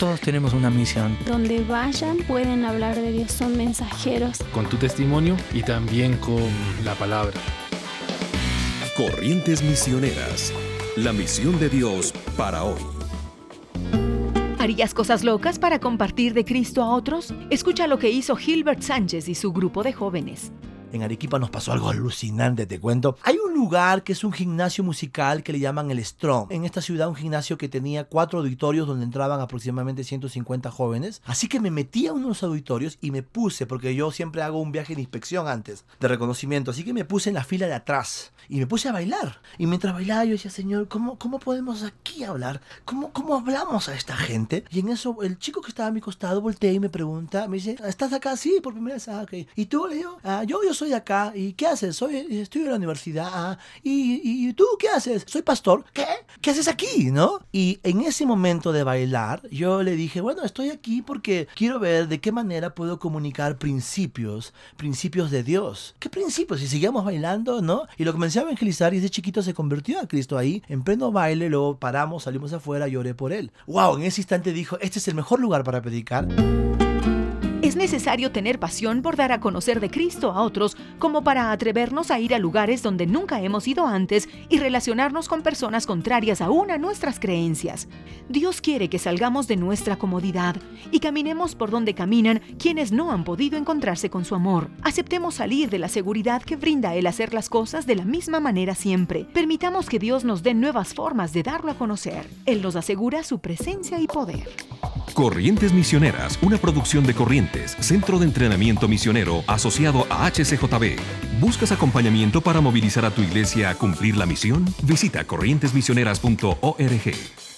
Todos tenemos una misión. Donde vayan pueden hablar de Dios, son mensajeros. Con tu testimonio y también con la palabra. Corrientes Misioneras. La misión de Dios para hoy. ¿Harías cosas locas para compartir de Cristo a otros? Escucha lo que hizo Gilbert Sánchez y su grupo de jóvenes. En Arequipa nos pasó algo alucinante, te cuento. Hay un lugar que es un gimnasio musical que le llaman el Strong. En esta ciudad un gimnasio que tenía cuatro auditorios donde entraban aproximadamente 150 jóvenes. Así que me metí a uno de los auditorios y me puse, porque yo siempre hago un viaje de inspección antes, de reconocimiento. Así que me puse en la fila de atrás y me puse a bailar. Y mientras bailaba yo decía, Señor, ¿cómo, cómo podemos aquí hablar? ¿Cómo, ¿Cómo hablamos a esta gente? Y en eso el chico que estaba a mi costado voltea y me pregunta, me dice, ¿estás acá? Sí, por primera vez. Ah. ¿Y tú, le digo, ah, yo, yo soy acá. ¿Y qué haces? Soy, estoy en la universidad. Ah, ¿y, ¿y tú qué haces? Soy pastor. ¿Qué? ¿Qué haces aquí? ¿No? Y en ese momento de bailar, yo le dije, bueno, estoy aquí porque quiero ver de qué manera puedo comunicar principios, principios de Dios. ¿Qué principios? Y seguíamos bailando, ¿no? Y lo comencé a evangelizar y ese chiquito se convirtió a Cristo ahí, en pleno baile, luego paramos, salimos afuera, lloré por él. ¡Wow! En ese instante dijo, este es el mejor lugar para predicar. Es necesario tener pasión por dar a conocer de Cristo a otros como para atrevernos a ir a lugares donde nunca hemos ido antes y relacionarnos con personas contrarias aún a nuestras creencias. Dios quiere que salgamos de nuestra comodidad y caminemos por donde caminan quienes no han podido encontrarse con su amor. Aceptemos salir de la seguridad que brinda el hacer las cosas de la misma manera siempre. Permitamos que Dios nos dé nuevas formas de darlo a conocer. Él nos asegura su presencia y poder. Corrientes Misioneras, una producción de Corrientes, Centro de Entrenamiento Misionero asociado a HCJB. ¿Buscas acompañamiento para movilizar a tu iglesia a cumplir la misión? Visita corrientesmisioneras.org.